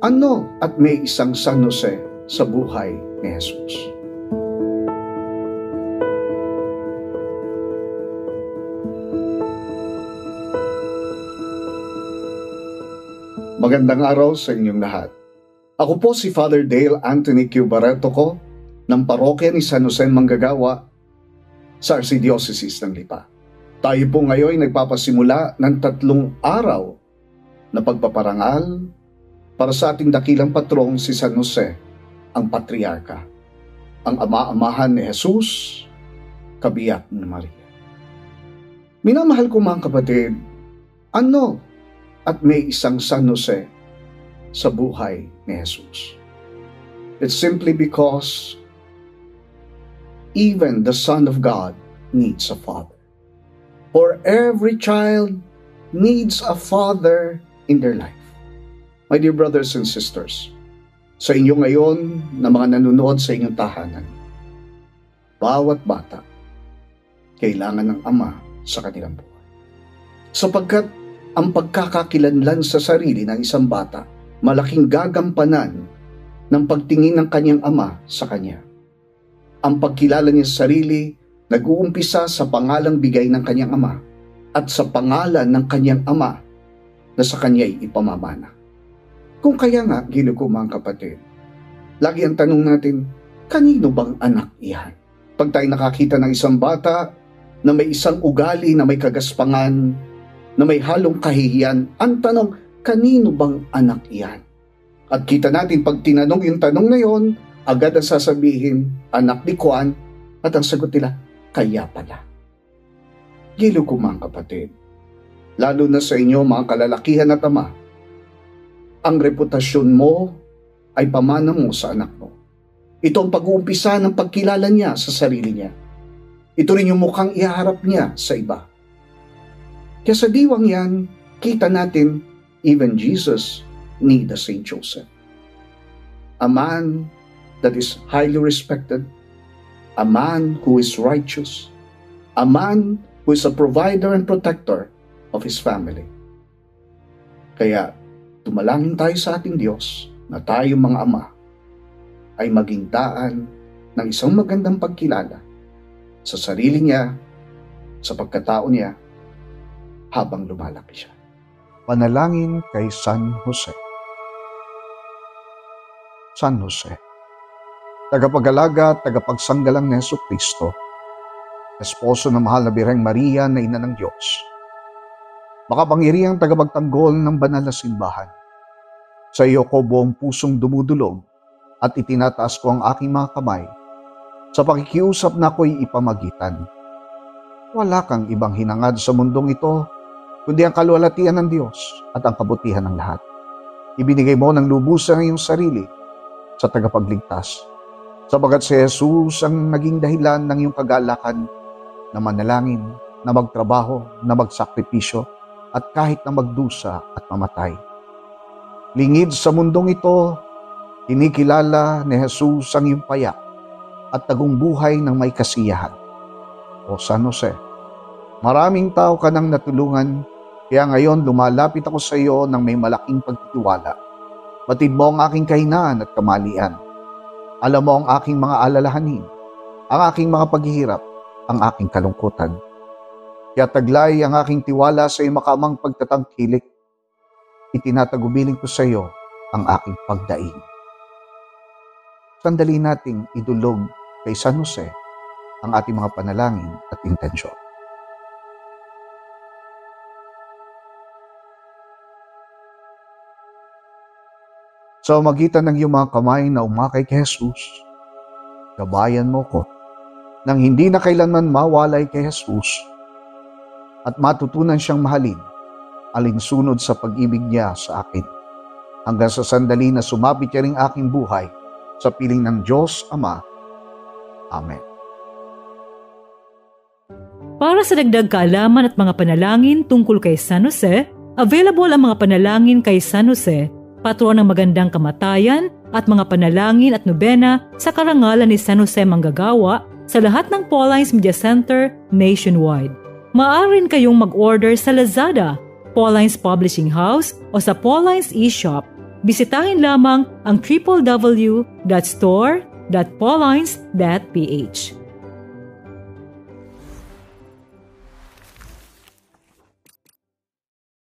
Ano at may isang San Jose sa buhay ni Jesus? Magandang araw sa inyong lahat. Ako po si Father Dale Anthony Q. Barreto ko ng parokya ni San Jose Manggagawa sa Archdiocese ng Lipa. Tayo po ngayon ay nagpapasimula ng tatlong araw na pagpaparangal para sa ating dakilang patrong si San Jose, ang Patriarka, ang ama-amahan ni Jesus, kabiyak ni Maria. Minamahal ko mga kapatid, ano at may isang San Jose sa buhay ni Jesus. It's simply because even the Son of God needs a father. For every child needs a father in their life. My dear brothers and sisters, sa inyo ngayon na mga nanonood sa inyong tahanan, bawat bata kailangan ng ama sa kanilang buhay. Sapagkat ang pagkakakilanlan sa sarili ng isang bata, malaking gagampanan ng pagtingin ng kanyang ama sa kanya. Ang pagkilala niya sa sarili nag-uumpisa sa pangalang bigay ng kanyang ama at sa pangalan ng kanyang ama na sa kanya'y ipamamana. Kung kaya nga, gilo ko mga kapatid, lagi ang tanong natin, kanino bang anak iyan? Pag tayo nakakita ng isang bata na may isang ugali na may kagaspangan, na may halong kahihiyan, ang tanong, kanino bang anak iyan? At kita natin pag tinanong yung tanong na yon, agad ang sasabihin, anak ni Juan, at ang sagot nila, kaya pala. Gilo ko mga kapatid, lalo na sa inyo mga kalalakihan at ama, ang reputasyon mo ay pamana mo sa anak mo. Ito ang pag-uumpisa ng pagkilala niya sa sarili niya. Ito rin yung mukhang iharap niya sa iba. Kaya sa diwang yan, kita natin even Jesus need a Saint Joseph. A man that is highly respected, a man who is righteous, a man who is a provider and protector of his family. Kaya tumalangin tayo sa ating Diyos na tayo mga ama ay maging daan ng isang magandang pagkilala sa sarili niya, sa pagkatao niya, habang lumalaki siya. Panalangin kay San Jose San Jose, tagapag-alaga at tagapagsanggalang ni Yeso Kristo, esposo ng mahal na Bireng Maria na ina ng Diyos, makapangyarihang tagapagtanggol ng banal na simbahan. Sa iyo ko buong pusong dumudulog at itinataas ko ang aking mga kamay sa pakikiusap na ako'y ipamagitan. Wala kang ibang hinangad sa mundong ito kundi ang kaluwalhatian ng Diyos at ang kabutihan ng lahat. Ibinigay mo ng lubusan ang iyong sarili sa tagapagligtas. Sabagat si Jesus ang naging dahilan ng iyong kagalakan na manalangin, na magtrabaho, na magsakripisyo, at kahit na magdusa at mamatay. Lingid sa mundong ito, kinikilala ni Jesus ang iyong payak at tagong buhay ng may kasiyahan. O San Jose, maraming tao ka nang natulungan kaya ngayon lumalapit ako sa iyo ng may malaking pagtitiwala. Batid mo ang aking kahinaan at kamalian. Alam mo ang aking mga alalahanin, ang aking mga paghihirap, ang aking kalungkutan. Kaya taglay ang aking tiwala sa iyo makamang pagtatangkilik. Itinatagubiling ko sa iyo ang aking pagdaing. Sandali nating idulog kay San Jose ang ating mga panalangin at intensyon. Sa magitan ng iyong mga kamay na umakay kay Jesus, gabayan mo ko nang hindi na kailanman mawalay kay Jesus at matutunan siyang mahalin alinsunod sa pag-ibig niya sa akin hanggang sa sandali na sumapit niya rin aking buhay sa piling ng Diyos Ama. Amen. Para sa dagdag kaalaman at mga panalangin tungkol kay San Jose, available ang mga panalangin kay San Jose patron ng magandang kamatayan at mga panalangin at nobena sa karangalan ni San Jose Manggagawa sa lahat ng Paulines Media Center nationwide. Maaari kayong mag-order sa Lazada, Paulines Publishing House o sa Paulines eShop bisitahin lamang ang www.store.paulines.ph.